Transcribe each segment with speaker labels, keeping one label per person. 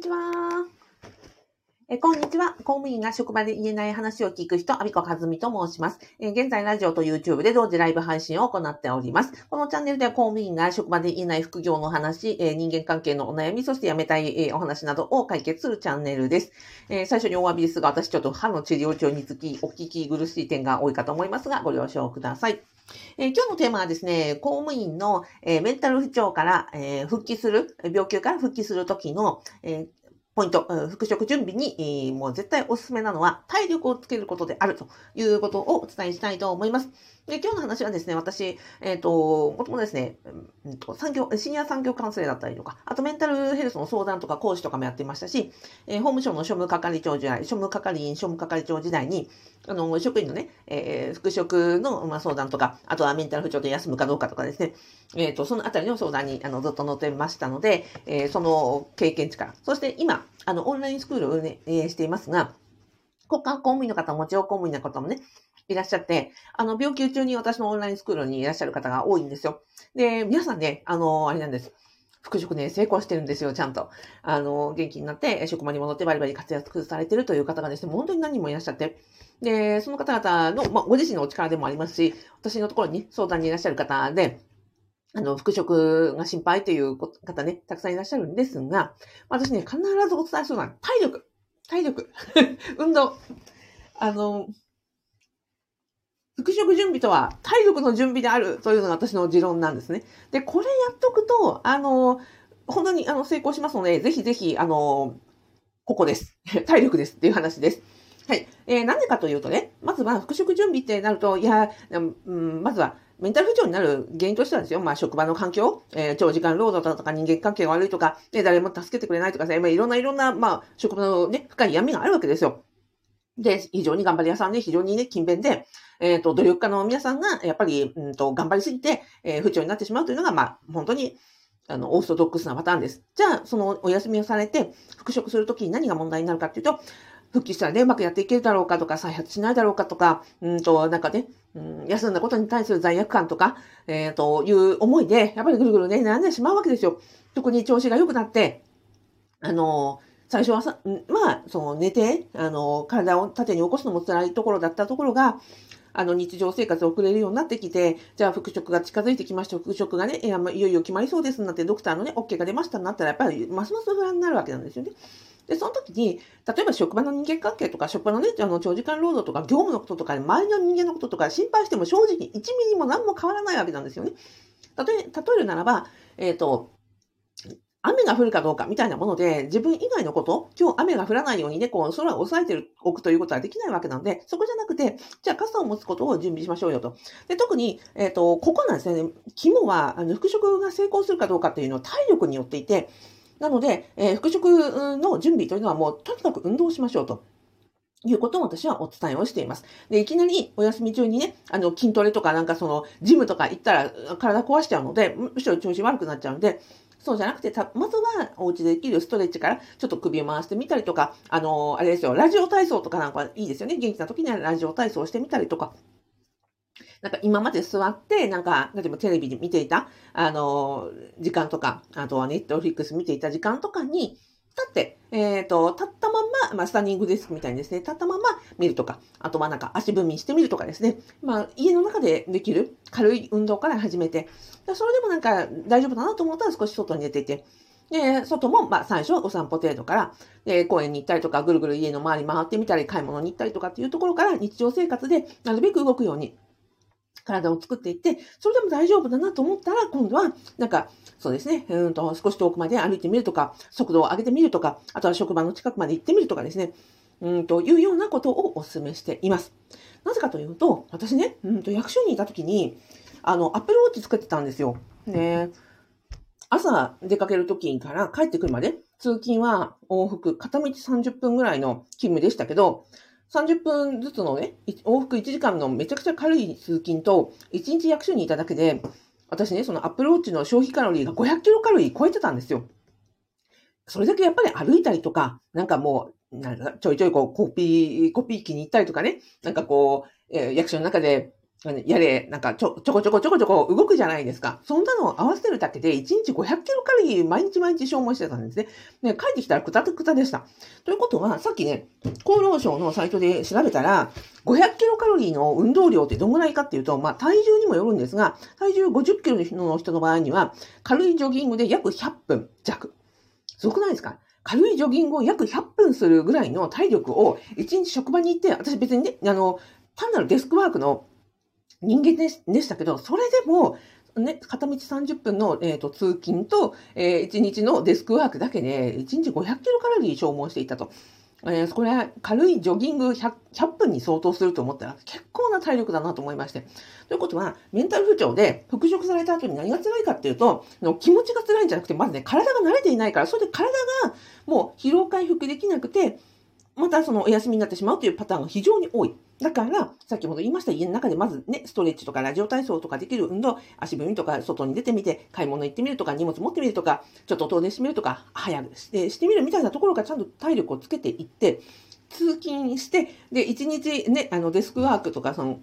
Speaker 1: にちは。えこんにちは。公務員が職場で言えない話を聞く人、アビコカズミと申します。え現在、ラジオと YouTube で同時ライブ配信を行っております。このチャンネルでは公務員が職場で言えない副業の話、え人間関係のお悩み、そして辞めたい、えお話などを解決するチャンネルです。え最初にお詫びですが、私ちょっと歯の治療中につき、お聞き苦しい点が多いかと思いますが、ご了承ください。え、今日のテーマはですね、公務員の、え、メンタル不調から、え、復帰する、病気から復帰するときの、えポイント、復職準備に、もう絶対おすすめなのは体力をつけることであるということをお伝えしたいと思います。で今日の話はですね、私、えっ、ー、と、もともとですね、うんと、産業、シニア産業カウンセラーだったりとか、あとメンタルヘルスの相談とか講師とかもやってましたし、えー、法務省の庶務係長時代、庶務係員、庶務係長時代に、あの、職員のね、えー、復職の、まあ、相談とか、あとはメンタル不調で休むかどうかとかですね、えっ、ー、と、そのあたりの相談に、あの、ずっと載ってましたので、え、その経験値から、そして今、あの、オンラインスクールを運営していますが、国家公務員の方も地方公務員の方もね、いらっしゃって、あの、病気中に私のオンラインスクールにいらっしゃる方が多いんですよ。で、皆さんね、あの、あれなんです。復職ね、成功してるんですよ、ちゃんと。あの、元気になって、職場に戻ってバリバリ活躍されてるという方がですね、本当に何人もいらっしゃって。で、その方々の、まあ、ご自身のお力でもありますし、私のところに相談にいらっしゃる方で、あの、復職が心配という方ね、たくさんいらっしゃるんですが、私ね、必ずお伝えするのは体力。体力。運動。あの、復職準備とは体力の準備であるというのが私の持論なんですね。で、これやっとくと、あの、本当にあの成功しますので、ぜひぜひ、あの、ここです。体力ですっていう話です。はい。えー、なんでかというとね、まずは復職準備ってなると、いや、うん、まずはメンタル不調になる原因としてはですよ、まあ職場の環境、えー、長時間労働だとか人間関係が悪いとか、ね、誰も助けてくれないとかさ、まあ、いろんないろんな、まあ職場のね、深い闇があるわけですよ。で、非常に頑張り屋さんで、非常にね、勤勉で、えっ、ー、と、努力家の皆さんが、やっぱり、うんと、頑張りすぎて、えー、不調になってしまうというのが、まあ、本当に、あの、オーソドックスなパターンです。じゃあ、そのお休みをされて、復職するときに何が問題になるかっていうと、復帰したらね、うまくやっていけるだろうかとか、再発しないだろうかとか、うんと、なんかね、うん、休んだことに対する罪悪感とか、えっ、ー、と、いう思いで、やっぱりぐるぐるね、悩んでしまうわけですよ。特に調子が良くなって、あの、最初はさ、まあ、その寝て、あの、体を縦に起こすのも辛いところだったところが、あの、日常生活を送れるようになってきて、じゃあ復職が近づいてきました。復職がね、いや、いよいよ決まりそうですなんてドクターのね、OK が出ましたなったら、やっぱりますます不安になるわけなんですよね。で、その時に、例えば職場の人間関係とか、職場のね、あの、長時間労働とか、業務のこととか、周りの人間のこととか、心配しても正直1ミリも何も変わらないわけなんですよね。例え、例えるならば、えっ、ー、と、雨が降るかどうかみたいなもので、自分以外のこと、今日雨が降らないようにね、こう、空を押さえておくということはできないわけなので、そこじゃなくて、じゃあ傘を持つことを準備しましょうよと。で、特に、えっ、ー、と、ここなんですね。肝は、あの、復職が成功するかどうかっていうのは体力によっていて、なので、えー、復職の準備というのはもう、とにかく運動しましょうと。いうことを私はお伝えをしています。で、いきなりお休み中にね、あの、筋トレとかなんかその、ジムとか行ったら体壊しちゃうので、むしろ調子悪くなっちゃうんで、そうじゃなくて、まずはお家でできるストレッチから、ちょっと首を回してみたりとか、あの、あれですよ、ラジオ体操とかなんかいいですよね。元気な時にはラジオ体操してみたりとか。なんか今まで座って、なんか、例えばテレビで見ていた、あの、時間とか、あとはネットフリックス見ていた時間とかに、立って、えっ、ー、と、立ったまま、まあ、スタンディングデスクみたいにですね、立ったまま見るとか、あとはなんか足踏みしてみるとかですね、まあ、家の中でできる軽い運動から始めて、それでもなんか大丈夫だなと思ったら少し外に出ていて、で、外も、まあ、最初はお散歩程度から、で、公園に行ったりとか、ぐるぐる家の周り回ってみたり、買い物に行ったりとかっていうところから、日常生活でなるべく動くように体を作っていって、それでも大丈夫だなと思ったら、今度は、なんか、そうですね、うんと、少し遠くまで歩いてみるとか、速度を上げてみるとか、あとは職場の近くまで行ってみるとかですね、うんというようなことをお勧めしています。なぜかというと、私ね、うんと役所にいた時に、あの、アップルウォッチ作ってたんですよ。ね朝出かける時から帰ってくるまで、通勤は往復、片道30分ぐらいの勤務でしたけど、30分ずつのね、往復1時間のめちゃくちゃ軽い通勤と、1日役所にいただけで、私ね、そのアップルウォッチの消費カロリーが500キロカロリー超えてたんですよ。それだけやっぱり歩いたりとか、なんかもう、なんかちょいちょいこうコピー、コピー機に行ったりとかね、なんかこう、えー、役所の中でやれ、なんかちょ、ちょこちょこちょこちょこ動くじゃないですか。そんなのを合わせるだけで1日500キロカロリー毎日毎日消耗してたんですね。で、帰ってきたらくたくたでした。ということは、さっきね、厚労省のサイトで調べたら、500キロカロリーの運動量ってどんぐらいかっていうと、まあ体重にもよるんですが、体重50キロの人の場合には、軽いジョギングで約100分弱。すごくないですか？軽いジョギングを約100分するぐらいの体力を1日職場に行って、私別にね、あの、単なるデスクワークの人間でしたけど、それでも、ね、片道30分の、えーと、通勤と、えー、1日のデスクワークだけで、1日500キロカロリー消耗していたと。えー、これ軽いジョギング 100, 100, 分に相当すると思ったら結構な体力だなと思いまして。ということは、メンタル不調で復職された後に何が辛いかっていうと、の気持ちが辛いんじゃなくて、まずね、体が慣れていないから、それで体がもう疲労回復できなくて、またそのお休みになってしまうというパターンが非常に多い。だから、先ほど言いました家の中でまずね、ストレッチとかラジオ体操とかできる運動、足踏みとか外に出てみて、買い物行ってみるとか、荷物持ってみるとか、ちょっと遠出してみるとか、早くしてしてみるみたいなところからちゃんと体力をつけていって、通勤して、で、一日ね、あのデスクワークとか、その、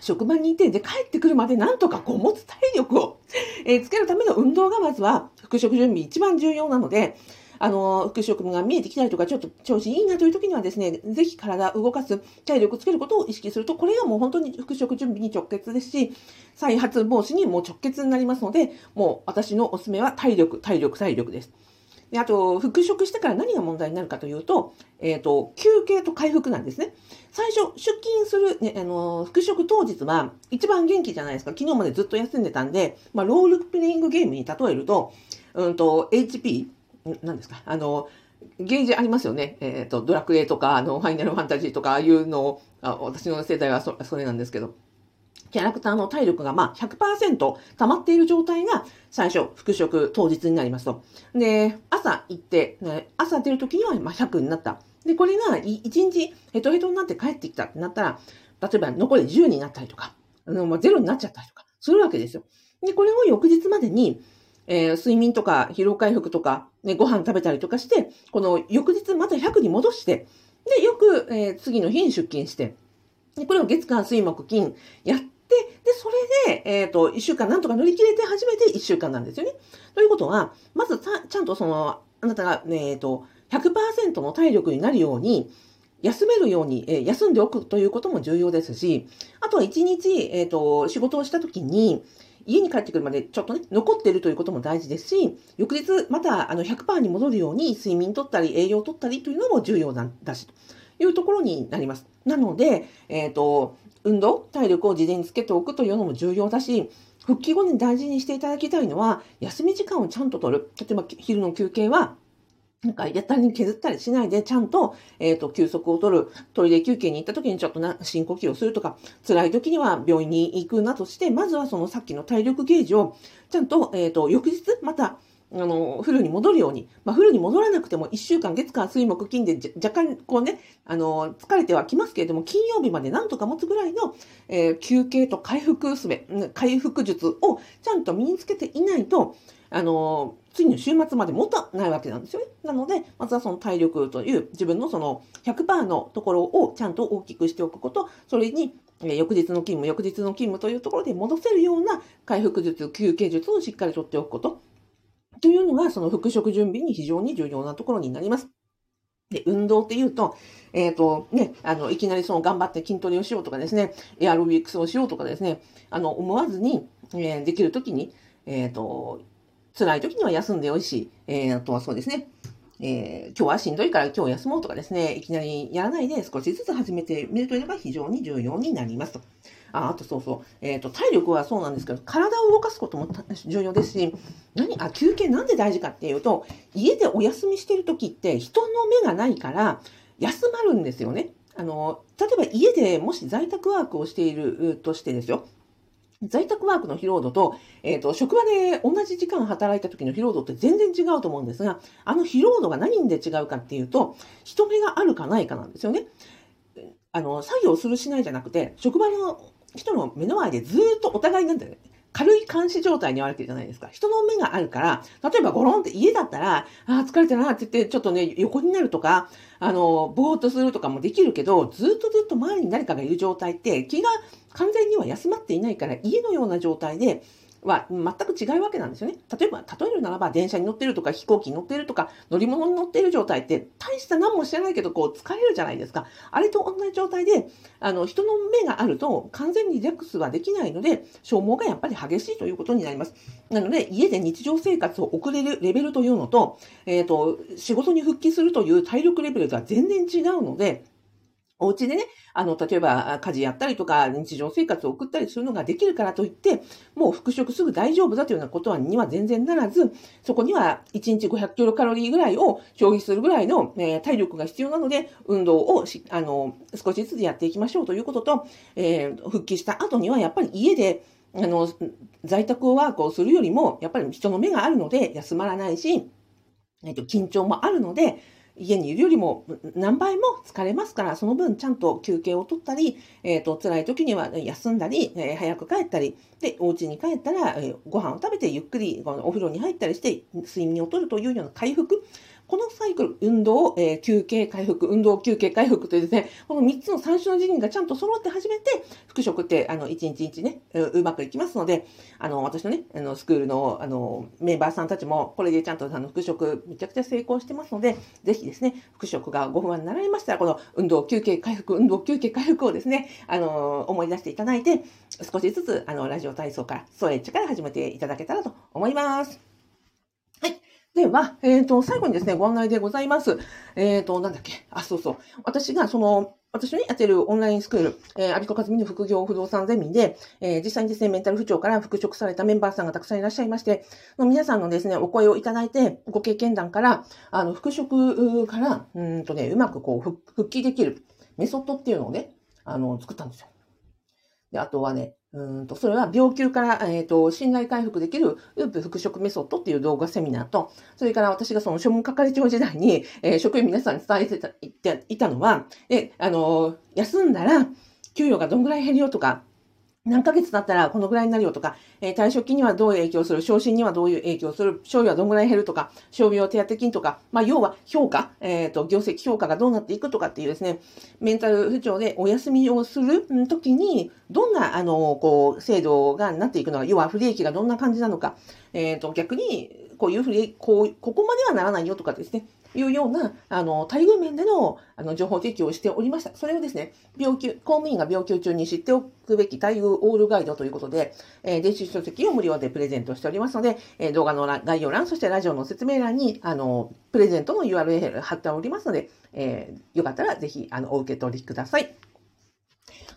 Speaker 1: 職場にいて、で、帰ってくるまでなんとかこう持つ体力を、えー、つけるための運動がまずは、復職準備一番重要なので、あの、副職が見えてきたりとか、ちょっと調子いいなという時にはですね、ぜひ体を動かす、体力をつけることを意識すると、これがもう本当に復職準備に直結ですし、再発防止にも直結になりますので、もう私のおすすめは体力、体力、体力です。であと、復職してから何が問題になるかというと、えっ、ー、と、休憩と回復なんですね。最初、出勤する、ね、あの、復職当日は一番元気じゃないですか。昨日までずっと休んでたんで、まあ、ロールプレイングゲームに例えると、うんと、HP、何ですか、あの、ゲージありますよね。えっ、ー、と、ドラクエとか、あの、ファイナルファンタジーとか、ああいうのを、あ私の世代はそそれなんですけど、キャラクターの体力がまあ100%溜まっている状態が最初、復職当日になりますと。で、朝行って、ね、朝出る時にはま100になった。で、これが1日ヘトヘトになって帰ってきたってなったら、例えば残り10になったりとか、あのまあ、0になっちゃったりとか、するわけですよ。で、これを翌日までに、えー、睡眠とか疲労回復とか、ね、ご飯食べたりとかして、この翌日また100に戻して、で、よく、えー、次の日に出勤して、で、これを月間水木金やって、で、それで、えっ、ー、と、1週間なんとか乗り切れて初めて1週間なんですよね。ということは、まずちゃんとその、あなたが、えっ、ー、と、100%の体力になるように、休めるように、え、休んでおくということも重要ですし、あとは1日、えっ、と、仕事をしたときに、家に帰ってくるまでちょっとね、残ってるということも大事ですし、翌日またあの100%に戻るように睡眠とったり栄養とったりというのも重要なんだし、というところになります。なので、えっ、ー、と、運動、体力を事前につけておくというのも重要だし、復帰後に大事にしていただきたいのは、休み時間をちゃんと取る。例えば昼の休憩はなんか、やったり削ったりしないで、ちゃんと、えっ、ー、と、休息を取る。トイレ休憩に行った時にちょっとな、深呼吸をするとか、辛い時には病院に行くなとして、まずはそのさっきの体力ゲージを、ちゃんと、えっ、ー、と、翌日、また、あの、フルに戻るように、まあ、フルに戻らなくても1週間、月間、水木、金で若干、こうね、あの、疲れてはきますけれども、金曜日までなんとか持つぐらいの、えー、休憩と回復すべ、回復術をちゃんと身につけていないと、あの、次の週末まで持たないわけなんですよね。なので、まずはその体力という自分のその100%のところをちゃんと大きくしておくこと、それに翌日の勤務、翌日の勤務というところで戻せるような回復術、休憩術をしっかりとっておくこと。というのが、その復職準備に非常に重要なところになります。で、運動っていうと、えっ、ー、と、ね、あの、いきなりその頑張って筋トレをしようとかですね、エアロビックスをしようとかですね、あの、思わずに、えー、できるときに、えっ、ー、と、辛い時には休んでよいし、えー、あとはそうですね、えー、今日はしんどいから今日休もうとかですね、いきなりやらないで少しずつ始めてみるというのが非常に重要になりますと。ああとそうそう、え、ー、と、体力はそうなんですけど、体を動かすことも重要ですし、何、あ、休憩なんで大事かっていうと、家でお休みしてる時って人の目がないから休まるんですよね。あの、例えば家でもし在宅ワークをしているとしてですよ。在宅ワークの疲労度と、えっ、ー、と、職場で同じ時間働いた時の疲労度って全然違うと思うんですが、あの疲労度が何で違うかっていうと、人目があるかないかなんですよね。あの、作業するしないじゃなくて、職場の人の目の前でずっとお互いなんだよね。軽い監視状態にあるわけじゃないですか。人の目があるから、例えばゴロンって家だったら、ああ、疲れてるなって言って、ちょっとね、横になるとか、あの、ぼーっとするとかもできるけど、ずっとずっと周りに誰かがいる状態って、気が完全には休まっていないから、家のような状態で、は全く違うわけなんですよね。例えば、例えるならば、電車に乗ってるとか、飛行機に乗ってるとか、乗り物に乗ってる状態って、大した何も知らないけど、こう、疲れるじゃないですか。あれと同じ状態で、あの、人の目があると、完全にリラックスはできないので、消耗がやっぱり激しいということになります。なので、家で日常生活を送れるレベルというのと、えっ、ー、と、仕事に復帰するという体力レベルとは全然違うので、お家でね、あの、例えば家事やったりとか日常生活を送ったりするのができるからといって、もう復食すぐ大丈夫だというようなことはには全然ならず、そこには1日500キロカロリーぐらいを消費するぐらいの、えー、体力が必要なので、運動をし、あの、少しずつやっていきましょうということと、えー、復帰した後にはやっぱり家で、あの、在宅ワークをするよりも、やっぱり人の目があるので休まらないし、えっ、と、緊張もあるので、家にいるよりも何倍も疲れますから、その分ちゃんと休憩を取ったり、えっ、ー、と、辛い時には休んだり、えー、早く帰ったり、で、お家に帰ったら、えー、ご飯を食べてゆっくりお風呂に入ったりして、睡眠をとるというような回復、このサイクル、運動、えー、休憩、回復、運動、休憩、回復というですね、この3つの最初の次元がちゃんと揃って初めて、復職って、あの、1日1日ね、うまくいきますので、あの、私のね、あの、スクールの、あの、メンバーさんたちも、これでちゃんと、あの、復職、めちゃくちゃ成功してますので、ぜひですね、復職がご不安になられましたら、この運動、休憩、回復、運動、休憩、回復をですね、あの、思い出していただいて、少しずつ、あの、ラジオ体操から、ストレッチから始めていただけたらと思います。では、えっ、ー、と、最後にですね、ご案内でございます。えっ、ー、と、なんだっけ？あ、そうそう。私が、その、私のやってるオンラインスクール、えー、アビコカズミの副業不動産ゼミで、えー、実際にですね、メンタル不調から復職されたメンバーさんがたくさんいらっしゃいまして、皆さんのですね、お声をいただいて、ご経験談から、あの、復職から、うんとね、うまくこう、復帰できるメソッドっていうのをね、あの、作ったんですよ。で、あとはね、うんと、それは病気から、えっ、ー、と、信頼回復できるウープ復職メソッドっていう動画セミナーと、それから私がその庶務係長時代に、えー、職員皆さんに伝えてたいていたのは、え、あの、休んだら、給与がどんぐらい減るよとか、何ヶ月経ったらこのぐらいになるよとか、えー、退職金にはどう影響する、昇進にはどういう影響する、賞与はどんぐらい減るとか、傷病手当金とか、まあ、要は評価、えっ、ー、と、業績評価がどうなっていくとかっていうですね、メンタル不調でお休みをする時に、どんな、あの、こう、制度がなっていくのか、要は不利益がどんな感じなのか、えっ、ー、と、逆に、こういう不利益、こう、ここまではならないよとかですね、いうような、あの、待遇面での、あの、情報提供をしておりました。それをですね、病気、公務員が病気中に知っておくべき待遇オールガイドということで、えー、電子書籍を無料でプレゼントしておりますので、えー、動画の概要欄、そしてラジオの説明欄に、あの、プレゼントの URL 貼っておりますので、えー、よかったらぜひ、あの、お受け取りください。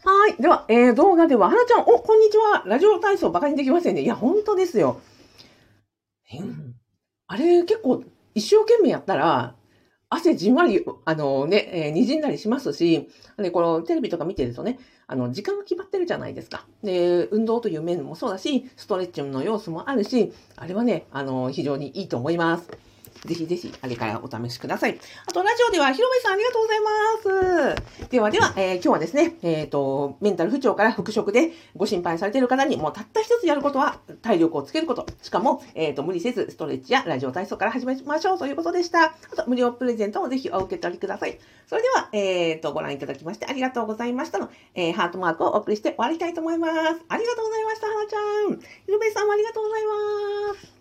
Speaker 1: はい。では、えー、動画では、はなちゃん、お、こんにちは。ラジオ体操バカにできませんね。いや、本当ですよ。あれ、結構、一生懸命やったら、汗じんわり、あのね、えー、滲んだりしますし、で、このテレビとか見てるとね、あの、時間が決まってるじゃないですか。で、運動という面もそうだし、ストレッチの要素もあるし、あれはね、あの、非常にいいと思います。ぜひぜひ、あれからお試しください。あと、ラジオでは、ひろめさんありがとうございます。ではでは、えー、今日はですね、えっ、ー、と、メンタル不調から復職でご心配されている方に、もうたった一つやることは、体力をつけること。しかも、えっ、ー、と、無理せず、ストレッチやラジオ体操から始めましょうということでした。あと、無料プレゼントもぜひお受け取りください。それでは、えっ、と、ご覧いただきましてありがとうございましたの、えハートマークをお送りして終わりたいと思います。ありがとうございました、はなちゃん。ひろめさんもありがとうございます。